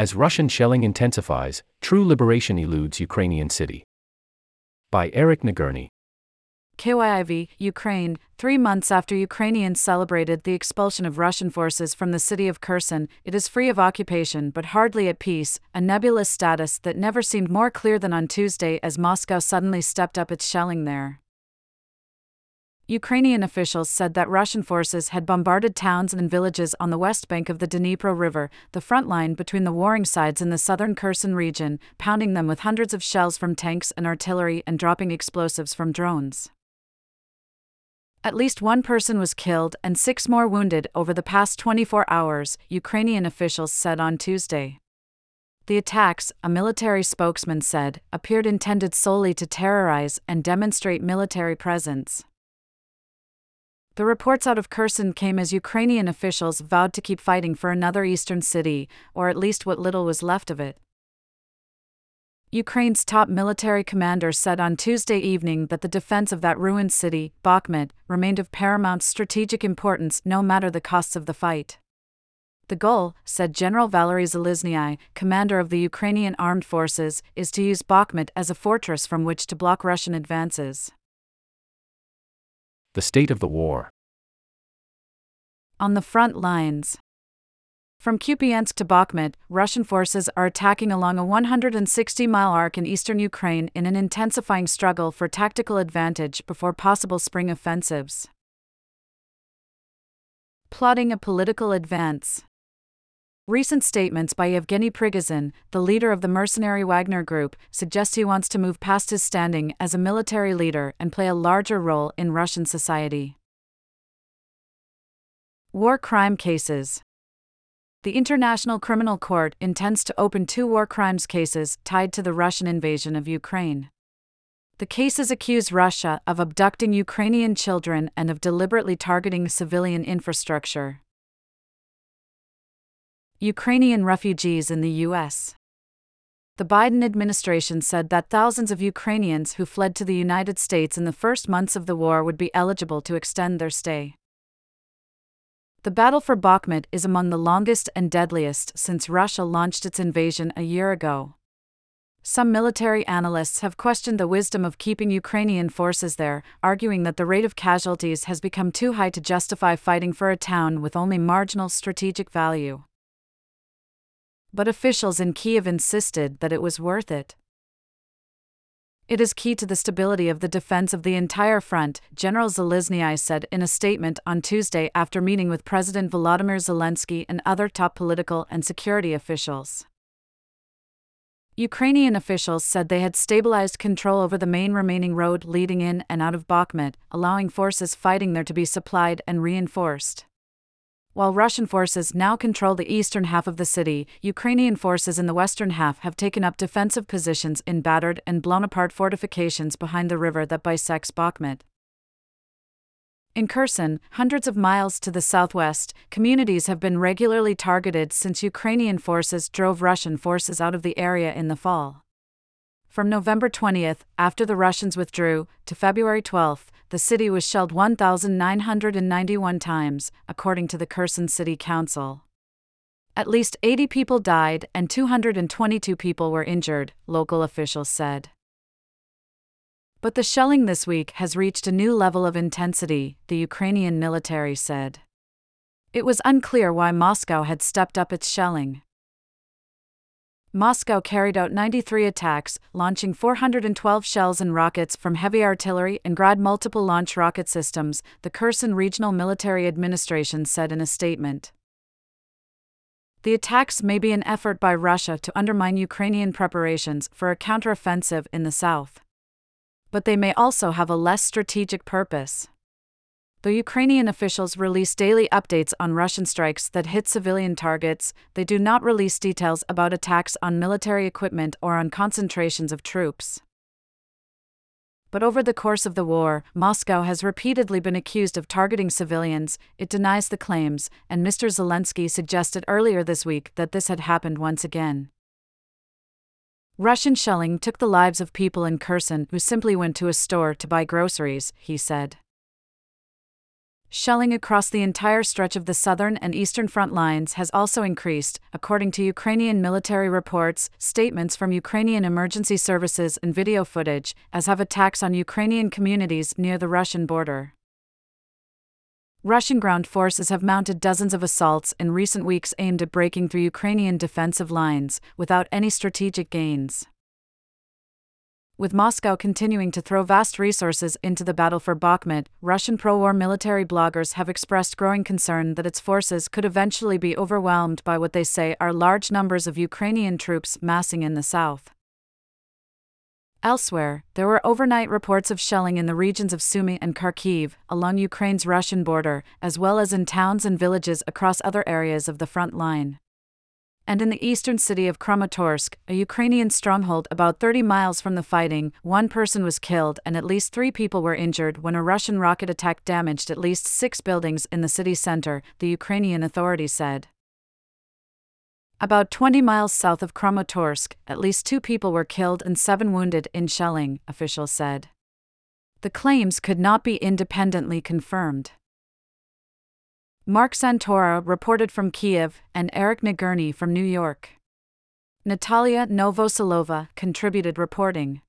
As Russian shelling intensifies, true liberation eludes Ukrainian city. By Eric Nagourney. KYIV, Ukraine, three months after Ukrainians celebrated the expulsion of Russian forces from the city of Kherson, it is free of occupation but hardly at peace, a nebulous status that never seemed more clear than on Tuesday as Moscow suddenly stepped up its shelling there. Ukrainian officials said that Russian forces had bombarded towns and villages on the west bank of the Dnipro River, the front line between the warring sides in the southern Kherson region, pounding them with hundreds of shells from tanks and artillery and dropping explosives from drones. At least one person was killed and six more wounded over the past 24 hours, Ukrainian officials said on Tuesday. The attacks, a military spokesman said, appeared intended solely to terrorize and demonstrate military presence. The reports out of Kherson came as Ukrainian officials vowed to keep fighting for another eastern city, or at least what little was left of it. Ukraine's top military commander said on Tuesday evening that the defense of that ruined city, Bakhmut, remained of paramount strategic importance no matter the costs of the fight. The goal, said General Valery Zaluzhnyi, commander of the Ukrainian armed forces, is to use Bakhmut as a fortress from which to block Russian advances. The state of the war. On the front lines. From Kupiansk to Bakhmut, Russian forces are attacking along a 160 mile arc in eastern Ukraine in an intensifying struggle for tactical advantage before possible spring offensives. Plotting a political advance. Recent statements by Yevgeny Prigozhin, the leader of the mercenary Wagner Group, suggest he wants to move past his standing as a military leader and play a larger role in Russian society. War crime cases. The International Criminal Court intends to open two war crimes cases tied to the Russian invasion of Ukraine. The cases accuse Russia of abducting Ukrainian children and of deliberately targeting civilian infrastructure. Ukrainian refugees in the U.S. The Biden administration said that thousands of Ukrainians who fled to the United States in the first months of the war would be eligible to extend their stay. The battle for Bakhmut is among the longest and deadliest since Russia launched its invasion a year ago. Some military analysts have questioned the wisdom of keeping Ukrainian forces there, arguing that the rate of casualties has become too high to justify fighting for a town with only marginal strategic value. But officials in Kiev insisted that it was worth it. It is key to the stability of the defense of the entire front, General Zaluzhnyi said in a statement on Tuesday after meeting with President Volodymyr Zelensky and other top political and security officials. Ukrainian officials said they had stabilized control over the main remaining road leading in and out of Bakhmut, allowing forces fighting there to be supplied and reinforced. While Russian forces now control the eastern half of the city, Ukrainian forces in the western half have taken up defensive positions in battered and blown apart fortifications behind the river that bisects Bakhmut. In Kherson, hundreds of miles to the southwest, communities have been regularly targeted since Ukrainian forces drove Russian forces out of the area in the fall. From November 20th, after the Russians withdrew, to February 12th, the city was shelled 1,991 times, according to the Kherson City Council. At least 80 people died and 222 people were injured, local officials said. But the shelling this week has reached a new level of intensity, the Ukrainian military said. It was unclear why Moscow had stepped up its shelling. Moscow carried out 93 attacks, launching 412 shells and rockets from heavy artillery and Grad multiple launch rocket systems, the Kherson Regional Military Administration said in a statement. The attacks may be an effort by Russia to undermine Ukrainian preparations for a counteroffensive in the south. But they may also have a less strategic purpose. Though Ukrainian officials release daily updates on Russian strikes that hit civilian targets, they do not release details about attacks on military equipment or on concentrations of troops. But over the course of the war, Moscow has repeatedly been accused of targeting civilians, it denies the claims, and Mr. Zelensky suggested earlier this week that this had happened once again. Russian shelling took the lives of people in Kherson who simply went to a store to buy groceries, he said. Shelling across the entire stretch of the southern and eastern front lines has also increased, according to Ukrainian military reports, statements from Ukrainian emergency services, and video footage, as have attacks on Ukrainian communities near the Russian border. Russian ground forces have mounted dozens of assaults in recent weeks aimed at breaking through Ukrainian defensive lines, without any strategic gains with Moscow continuing to throw vast resources into the battle for Bakhmut, Russian pro war military bloggers have expressed growing concern that its forces could eventually be overwhelmed by what they say are large numbers of Ukrainian troops massing in the south. Elsewhere, there were overnight reports of shelling in the regions of Sumy and Kharkiv, along Ukraine's Russian border, as well as in towns and villages across other areas of the front line and in the eastern city of Kramatorsk, a Ukrainian stronghold about 30 miles from the fighting, one person was killed and at least three people were injured when a Russian rocket attack damaged at least six buildings in the city center, the Ukrainian authorities said. About 20 miles south of Kramatorsk, at least two people were killed and seven wounded in shelling, officials said. The claims could not be independently confirmed. Marc Santora reported from Kiev, and Eric Nagourney from New York. Natalia Novoselova contributed reporting.